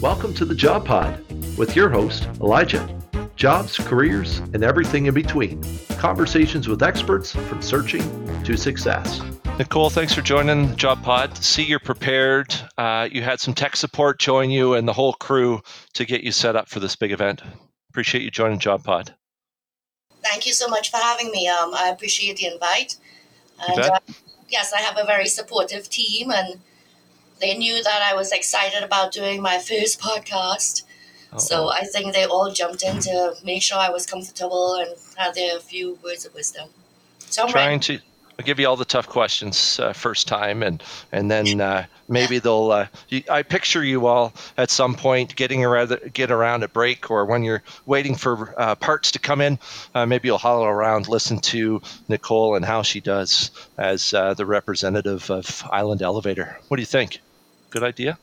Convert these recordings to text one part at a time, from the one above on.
Welcome to the Job Pod with your host, Elijah. Jobs, careers, and everything in between. Conversations with experts from searching to success. Nicole, thanks for joining Job Pod. See, you're prepared. Uh, you had some tech support join you and the whole crew to get you set up for this big event. Appreciate you joining Job Pod. Thank you so much for having me. Um, I appreciate the invite. You And bet. uh, yes, I have a very supportive team, and they knew that I was excited about doing my first podcast. So I think they all jumped in to make sure I was comfortable and had their few words of wisdom. So I'm trying ready. to I'll give you all the tough questions uh, first time, and and then uh, maybe they'll. Uh, you, I picture you all at some point getting around, get around a break, or when you're waiting for uh, parts to come in. Uh, maybe you'll hollow around, listen to Nicole and how she does as uh, the representative of Island Elevator. What do you think? Good idea.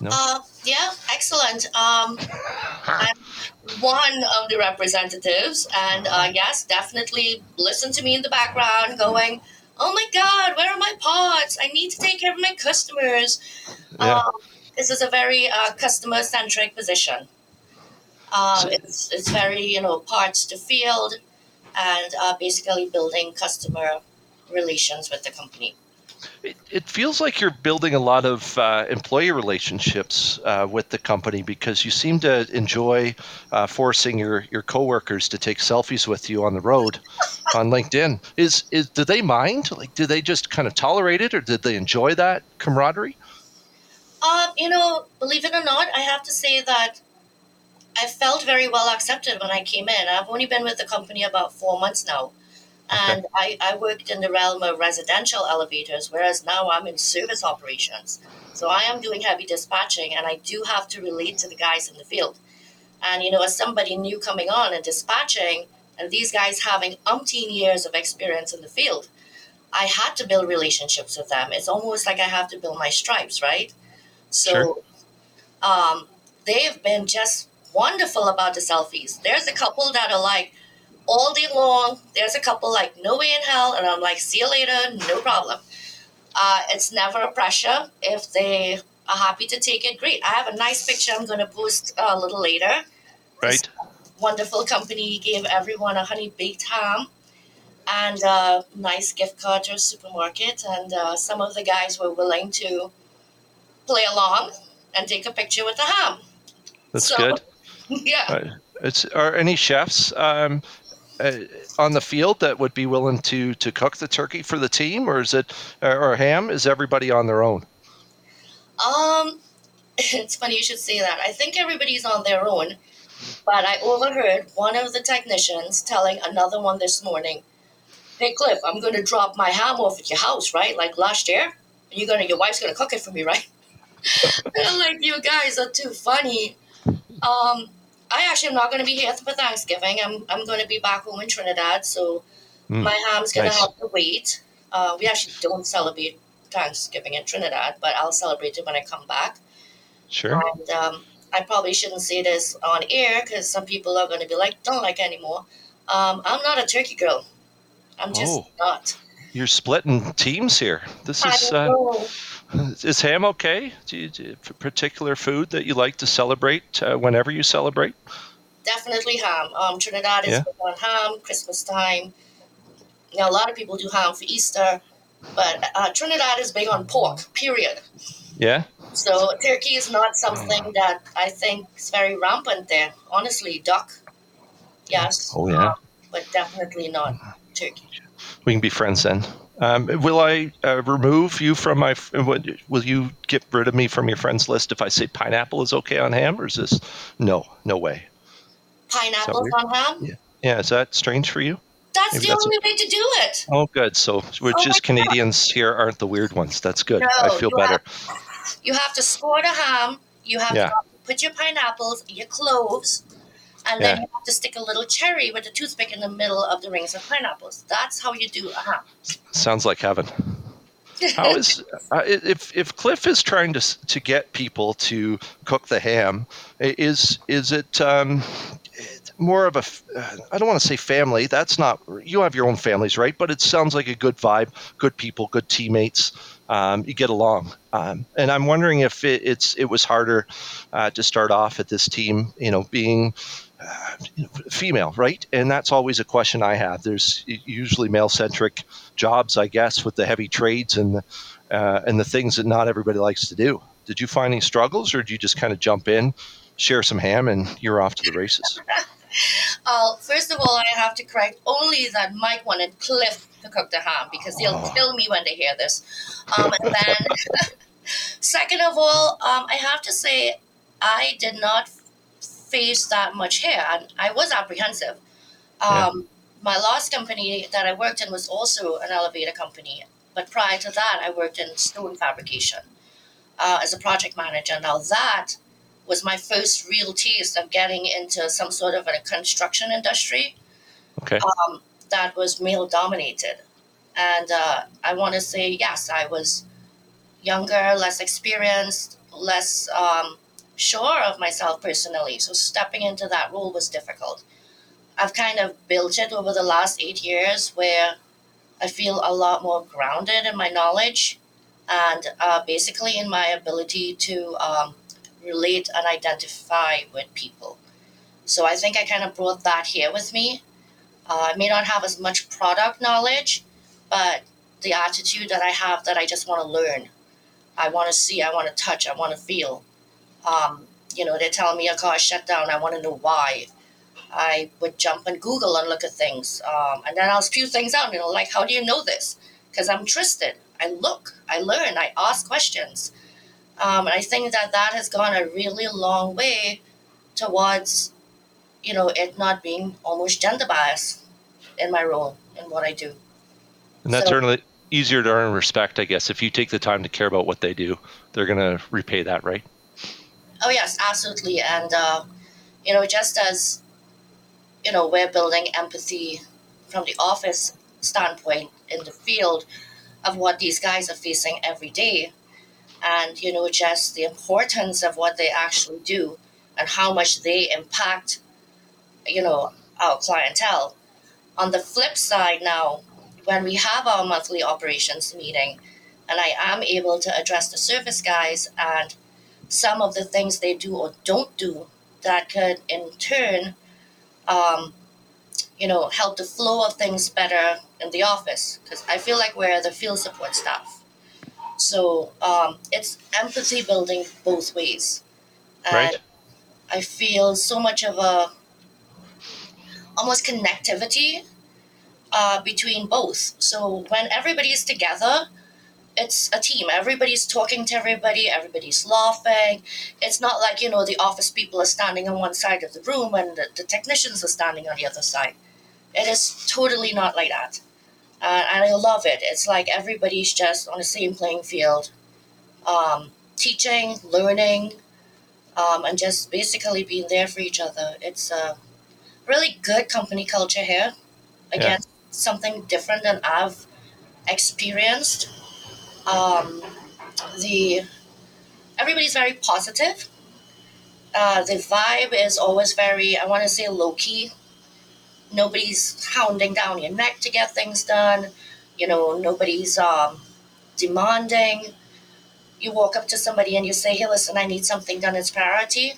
No. Yeah, excellent. Um, I'm one of the representatives, and uh, yes, definitely listen to me in the background going, Oh my God, where are my pods? I need to take care of my customers. Yeah. Um, this is a very uh, customer centric position. Um, So- it's, it's very, you know, parts to field and uh, basically building customer relations with the company. It, it feels like you're building a lot of uh, employee relationships uh, with the company because you seem to enjoy uh, forcing your, your coworkers to take selfies with you on the road on LinkedIn. Is is do they mind? Like, do they just kind of tolerate it, or did they enjoy that camaraderie? Um, you know, believe it or not, I have to say that I felt very well accepted when I came in. I've only been with the company about four months now. And I, I worked in the realm of residential elevators, whereas now I'm in service operations. So I am doing heavy dispatching and I do have to relate to the guys in the field. And, you know, as somebody new coming on and dispatching, and these guys having umpteen years of experience in the field, I had to build relationships with them. It's almost like I have to build my stripes, right? So Sure. um, they've been just wonderful about the selfies. There's a couple that are like all day long. There's a couple like no way in hell, and I'm like, see you later, no problem. Uh, it's never a pressure. If they are happy to take it, great. I have a nice picture I'm going to post uh, a little later. Right. Wonderful company gave everyone a honey baked ham and a nice gift card to a supermarket, and uh, some of the guys were willing to play along and take a picture with the ham. That's So- good. yeah. Uh, it's are any chefs um, uh, on the field that would be willing to to cook the turkey for the team, or is it or, ham? Is everybody on their own? Um, it's funny you should say that. I think everybody's on their own, but I overheard one of the technicians telling another one this morning, "Hey Cliff, I'm going to drop my ham off at your house, right? Like last year, and you're gonna, your wife's gonna cook it for me, right?" Like, "You guys are too funny." Um, I actually am not going to be here for Thanksgiving. I'm I'm going to be back home in Trinidad, so Mm, my ham's going to have to wait. Uh, we actually don't celebrate Thanksgiving in Trinidad, but I'll celebrate it when I come back. Sure. And um, I probably shouldn't say this on air because some people are going to be like, don't like anymore. Um, I'm not a turkey girl. I'm just Oh. not. You're splitting teams here. This I is uh. is ham okay? Do you, do you particular food that you like to celebrate uh, whenever you celebrate? Definitely ham. Um, Trinidad is Yeah. big on ham, Christmas time. You know, a lot of people do ham for Easter, but uh, Trinidad is big on pork, period. Yeah. So turkey is not something that I think is very rampant there. Honestly, duck, yes. Oh, yeah. um, but definitely not turkey. We can be friends then. Um, will I uh, remove you from my? Will you get rid of me from your friends list if I say pineapple is okay on ham, or is this no, no way? Pineapples weird? on ham? Yeah. Yeah, is that strange for you? That's Maybe the that's a- only way to do it. Oh, good. So we're Oh just God. Canadians here aren't the weird ones. That's good. No, I feel you better. You have to score the ham. You have Yeah. to put your pineapples, your cloves, and then Yeah. you have to stick a little cherry with a toothpick in the middle of the rings of pineapples. That's how you do a ham. Sounds like heaven. How is uh, if if Cliff is trying to to get people to cook the ham? Is is it um, more of a uh, don't want to say family. That's not you have your own families, right? But it sounds like a good vibe, good people, good teammates. um, you get along. Um, and I'm wondering if it, it's it was harder uh, to start off at this team, you know, being female, right? And that's always a question I have. There's usually male centric jobs, I guess, with the heavy trades and the, uh, and the things that not everybody likes to do. Did you find any struggles, or did you just kind of jump in, share some ham, and you're off to the races? uh, first of all, I have to correct only that Mike wanted Cliff to cook the ham because he'll oh. kill me when they hear this. Um, and then, second of all, um, I have to say, I did not face that much hair, and I was apprehensive. Um, yeah. My last company that I worked in was also an elevator company, but prior to that, I worked in stone fabrication uh, as a project manager. Now that was my first real taste of getting into some sort of a construction industry. Okay. Um, that was male dominated, and uh, I want to say yes, I was younger, less experienced, less um, sure of myself personally. So stepping into that role was difficult. I've kind of built it over the last eight years where I feel a lot more grounded in my knowledge and uh, basically in my ability to um, relate and identify with people. So I think I kind of brought that here with me. Uh, I may not have as much product knowledge, but the attitude that I have that I just want to learn. I want to see, I want to touch, I want to feel. Um, you know, they're telling me a car shut down. I want to know why. I would jump on Google and look at things. Um, and then I'll spew things out, you know, like, how do you know this? Because I'm interested. I look, I learn, I ask questions. Um, and I think that that has gone a really long way towards, you know, it not being almost gender bias in my role in what I do. And that's so, certainly easier to earn respect, I guess. If you take the time to care about what they do, they're going to repay that, right? Oh yes, absolutely. And uh, you know, just as you know, we're building empathy from the office standpoint in the field of what these guys are facing every day, and you know, just the importance of what they actually do and how much they impact, you know, our clientele. On the flip side, now when we have our monthly operations meeting, and I am able to address the service guys and some of the things they do or don't do that could in turn um, you know help the flow of things better in the office. Because i feel like we're the field support staff. So um, it's empathy building both ways. And right. i feel so much of a almost connectivity uh, between both. So when everybody is together it's a team. Everybody's talking to everybody, everybody's laughing. It's not like, you know, the office people are standing on one side of the room and the, the technicians are standing on the other side. It is totally not like that. Uh, and I love it. It's like everybody's just on the same playing field, um, teaching, learning, um, and just basically being there for each other. It's a really good company culture here. Again, yeah. something different than I've experienced um, the everybody's very positive. Uh, the vibe is always very, I want to say, low key. Nobody's hounding down your neck to get things done. You know, nobody's um, demanding. You walk up to somebody and you say, hey, listen, I need something done. It's priority.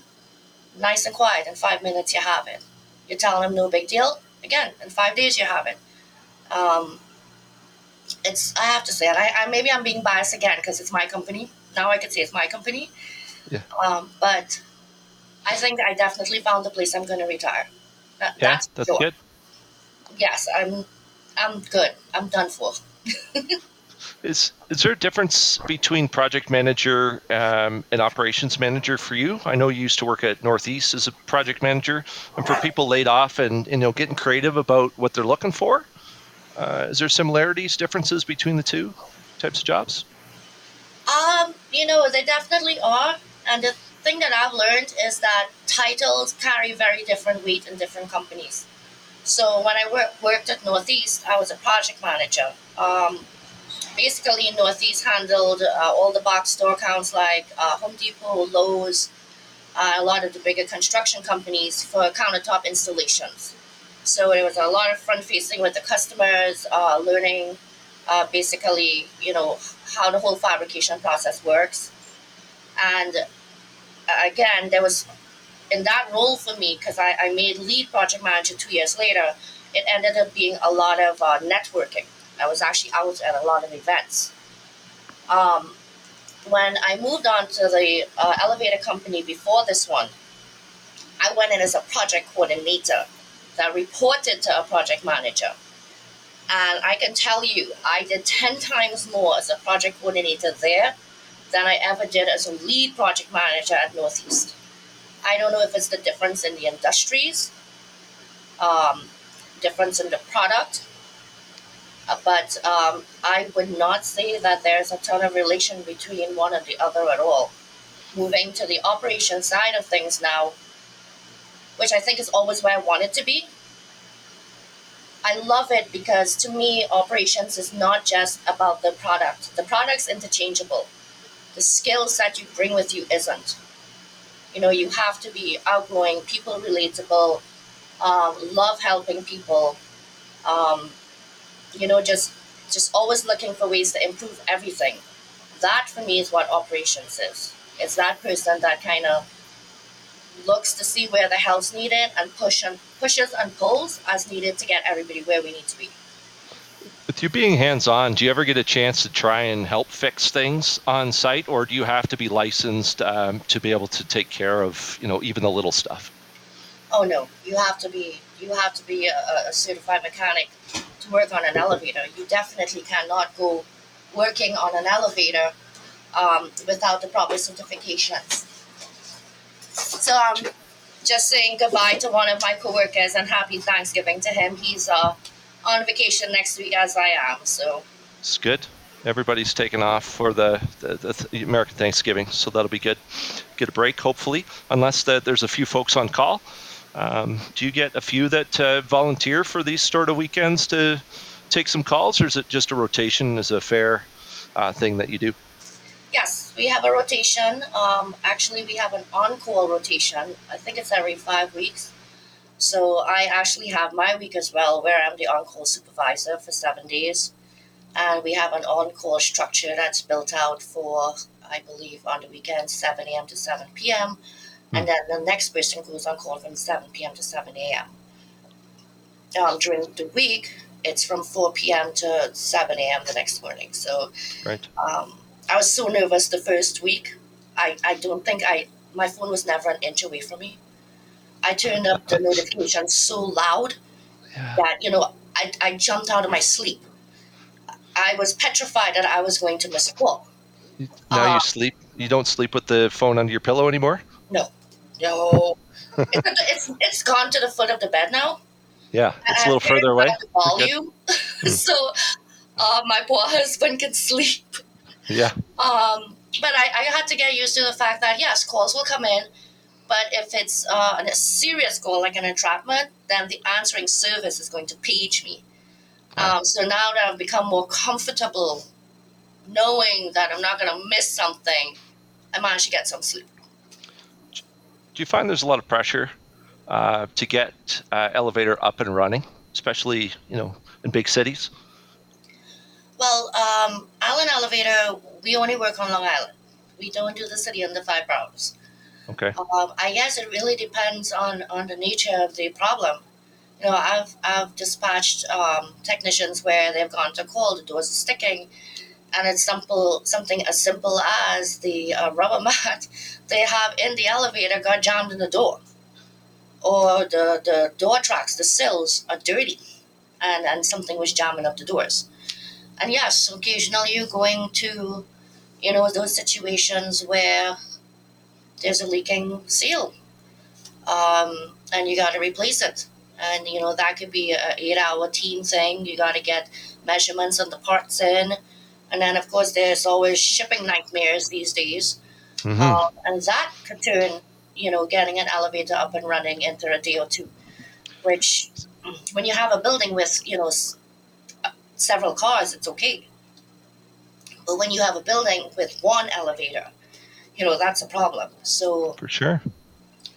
Nice and quiet. In five minutes, you have it. You tell them, no big deal. Again, in five days, you have it. Um, it's I have to say, and I, I maybe I'm being biased again because it's my company. Now I could say it's my company. Yeah. Um, but I think I definitely found the place I'm going to retire. That, yeah, that's, that's good. Yes, I'm. I'm good. I'm done for. is is there a difference between project manager um, and operations manager for you? I know you used to work at Northeast as a project manager, and for people laid off and you know getting creative about what they're looking for. Uh, is there similarities, differences between the two types of jobs? Um, you know, they definitely are. And the thing that I've learned is that titles carry very different weight in different companies. So when I work, worked at Northeast, I was a project manager. Um, basically, Northeast handled uh, all the box store accounts like uh, Home Depot, Lowe's, uh, a lot of the bigger construction companies for countertop installations. So it was a lot of front facing with the customers, uh, learning uh, basically, you know, how the whole fabrication process works. And uh, again, there was in that role for me because I, I made lead project manager two years later. It ended up being a lot of uh, networking. I was actually out at a lot of events. Um, when I moved on to the uh, elevator company before this one, I went in as a project coordinator that reported to a project manager. And I can tell you, I did 10 times more as a project coordinator there than I ever did as a lead project manager at Northeast. I don't know if it's the difference in the industries, um, difference in the product, uh, but um, I would not say that there's a ton of relation between one and the other at all. Moving to the operation side of things now, which I think is always where I want it to be. I love it because to me, operations is not just about the product. The product's interchangeable. The skills that you bring with you isn't. You know, you have to be outgoing, people relatable, um, love helping people. Um, you know, just just always looking for ways to improve everything. That for me is what operations is. It's that person that kind of looks to see where the help's needed and push and pushes and pulls as needed to get everybody where we need to be. With you being hands-on, do you ever get a chance to try and help fix things on site, or do you have to be licensed um, to be able to take care of, you know, even the little stuff? Oh no, you have to be you have to be a, a certified mechanic to work on an elevator. You definitely cannot go working on an elevator um, without the proper certifications. So I'm just saying goodbye to one of my coworkers and happy Thanksgiving to him. He's uh, on vacation next week as I am. So It's good. Everybody's taken off for the, the, the American Thanksgiving, so that'll be good. Get a break, hopefully, unless the, there's a few folks on call. Um, do you get a few that uh, volunteer for these sort of weekends to take some calls, or is it just a rotation as a fair uh, thing that you do? yes, we have a rotation. Um, actually, we have an on-call rotation. I think it's every five weeks. So I actually have my week as well, where I'm the on-call supervisor for seven days, and we have an on-call structure that's built out for, I believe, on the weekends, 7 a.m. to 7 p.m. And then the next person goes on call from 7 p.m. to 7 a.m. Um, during the week, it's from 4 p.m. to 7 a.m. the next morning. So Right. um, I was so nervous the first week. I, I don't think I my phone was never an inch away from me. I turned up the notifications so loud Yeah. that you know I, I jumped out of my sleep. I was petrified that I was going to miss a call. Now Uh, you sleep. You don't sleep with the phone under your pillow anymore. No, it's, it's it's gone to the foot of the bed now. Yeah, it's a little further away. volume, so uh, my poor husband can sleep. Yeah. Um, but I, I had to get used to the fact that yes, calls will come in, but if it's uh, a serious call like an entrapment, then the answering service is going to page me. Um, so now that I've become more comfortable knowing that I'm not going to miss something, I managed to get some sleep. Do you find there's a lot of pressure uh, to get uh, elevator up and running, especially you know in big cities? Well, um, Island Elevator, we only work on Long Island. We don't do the city under five hours. Okay. Um, I guess it really depends on, on the nature of the problem. You know, I've I've dispatched um, technicians where they've gone to call the doors are sticking, and it's simple something as simple as the uh, rubber mat they have in the elevator got jammed in the door, or the the door tracks, the sills are dirty, and and something was jamming up the doors. And yes, occasionally you're going to, you know, those situations where there's a leaking seal um, and you got to replace it. And you know that could be a eight hour team thing. You got to get measurements on the parts in. And then of course there's always shipping nightmares these days. Mhm. um, and that could turn you know getting an elevator up and running into a day or two which when you have a building with you know several cars it's okay but when you have a building with one elevator you know that's a problem so For sure.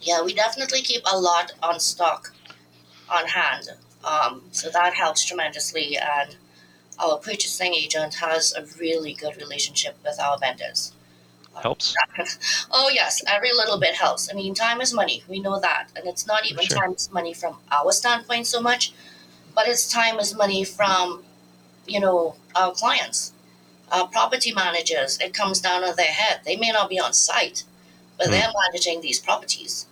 yeah we definitely keep a lot on stock on hand um, so that helps tremendously and our purchasing agent has a really good relationship with our vendors. Helps. oh yes, every little bit helps. I mean, time is money. We know that, and it's not even Sure. time is money from our standpoint so much, but it's time is money from, you know, our clients, our property managers. It comes down on their head. They may not be on site, but Hmm. they're managing these properties.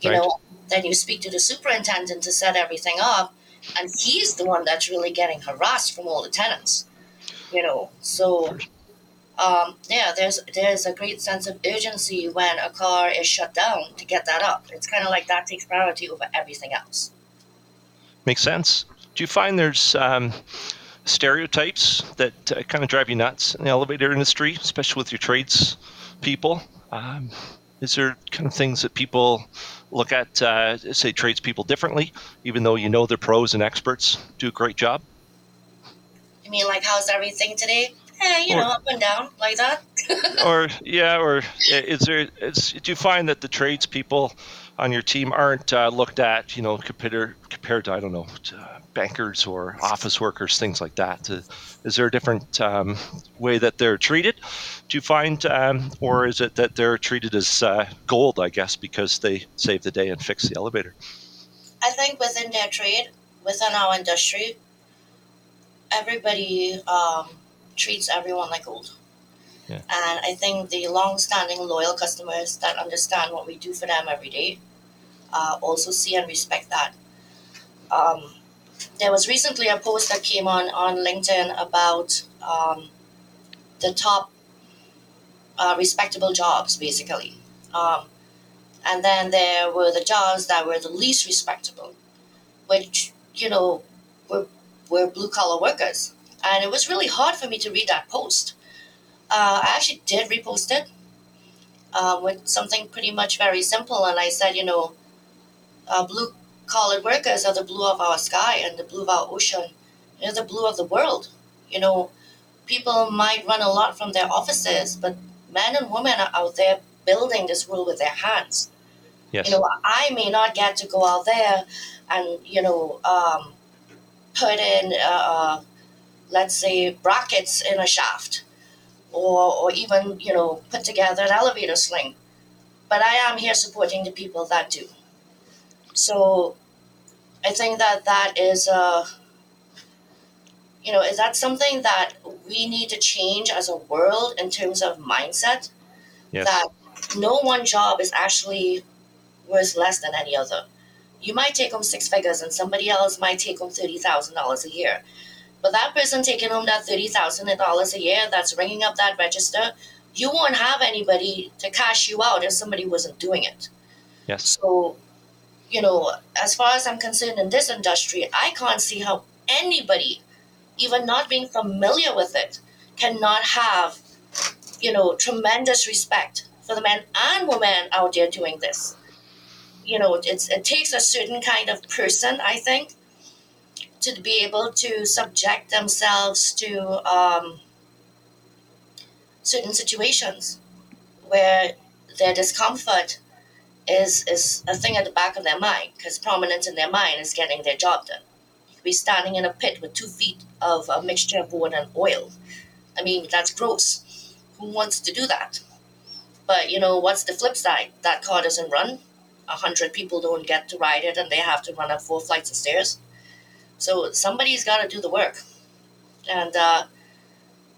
You Right. know, then you speak to the superintendent to set everything up, and he's the one that's really getting harassed from all the tenants. You know, so um, yeah, there's there's a great sense of urgency when a car is shut down to get that up. It's kind of like that takes priority over everything else. Makes sense. Do you find there's um, stereotypes that uh, kind of drive you nuts in the elevator industry, especially with your trades people? Um, is there kind of things that people look at, uh, say, tradespeople differently, even though you know they're pros and experts, do a great job? I mean, like, how's everything today? Eh, you Or- know, up and down like that. or yeah, or is there? Is, do you find that the tradespeople on your team aren't uh, looked at, you know, compared compared to I don't know, to, bankers or office workers, things like that? Is there a different um, way that they're treated? Do you find, um, or is it that they're treated as uh, gold? I guess because they save the day and fix the elevator. I think within their trade, within our industry, everybody um, treats everyone like gold. And I think the long-standing loyal customers that understand what we do for them every day uh, also see and respect that. Um, there was recently a post that came on on LinkedIn about um, the top uh, respectable jobs, basically. Um, and then there were the jobs that were the least respectable, which you know were were blue collar workers, and it was really hard for me to read that post. Uh, I actually did repost it uh, with something pretty much very simple, and I said, you know, uh, blue collar workers are the blue of our sky and the blue of our ocean. They're the blue of the world. You know, people might run a lot from their offices, but men and women are out there building this world with their hands Yes. you know i may not get to go out there and you know um, put in uh, let's say brackets in a shaft or, or even you know put together an elevator sling but i am here supporting the people that do so i think that that is uh, you know is that something that we need to change as a world in terms of mindset yes. that no one job is actually worth less than any other. You might take home six figures, and somebody else might take home thirty thousand dollars a year. But that person taking home that thirty thousand dollars a year, that's ringing up that register, you won't have anybody to cash you out if somebody wasn't doing it. yes. So, you know, as far as I'm concerned in this industry, I can't see how anybody, even not being familiar with it, cannot have, you know, tremendous respect for the men and women out there doing this. You know, it's it takes a certain kind of person, I think, to be able to subject themselves to um, certain situations where their discomfort is is a thing at the back of their mind because prominent in their mind is getting their job done. You could be standing in a pit with two feet of a mixture of wood and oil. I mean, that's gross. Who wants to do that? But you know, what's the flip side? That car doesn't run. A hundred people don't get to ride it, and they have to run up four flights of stairs. So somebody's got to do the work, and uh,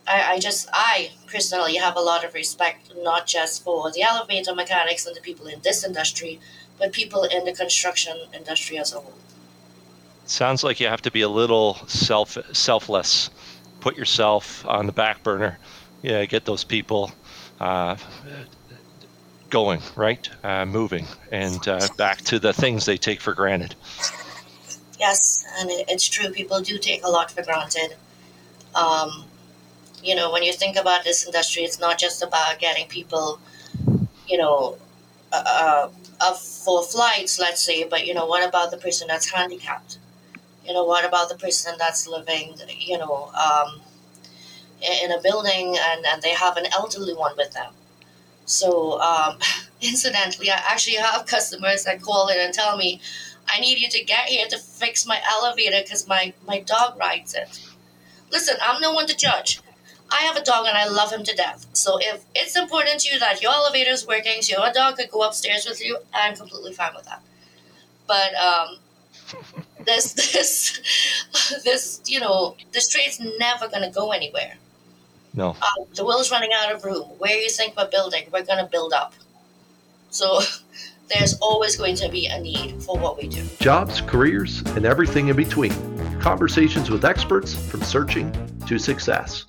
I, I just, I personally have a lot of respect, not just for the elevator mechanics and the people in this industry, but people in the construction industry as a whole. Sounds like you have to be a little self selfless. Put yourself on the back burner. Yeah, get those people uh, going, right? Uh, moving and uh, back to the things they take for granted. Yes, and it's true. People do take a lot for granted. Um, you know, when you think about this industry, it's not just about getting people, you know, uh, uh, up for flights, let's say, but you know, what about the person that's handicapped? You know, what about the person that's living, you know, um, in a building and, and they have an elderly one with them? So, um, incidentally, I actually have customers that call in and tell me, I need you to get here to fix my elevator because my, my dog rides it. listen, I'm no one to judge. I have a dog and I love him to death. So if it's important to you that your elevator is working, so your dog could go upstairs with you, I'm completely fine with that. But um, this this this you know this trade's never going to go anywhere. No. Uh, the world's running out of room. Where you think we're building, we're going to build up. So there's always going to be a need for what we do. Jobs, careers, and everything in between. Conversations with experts from searching to success.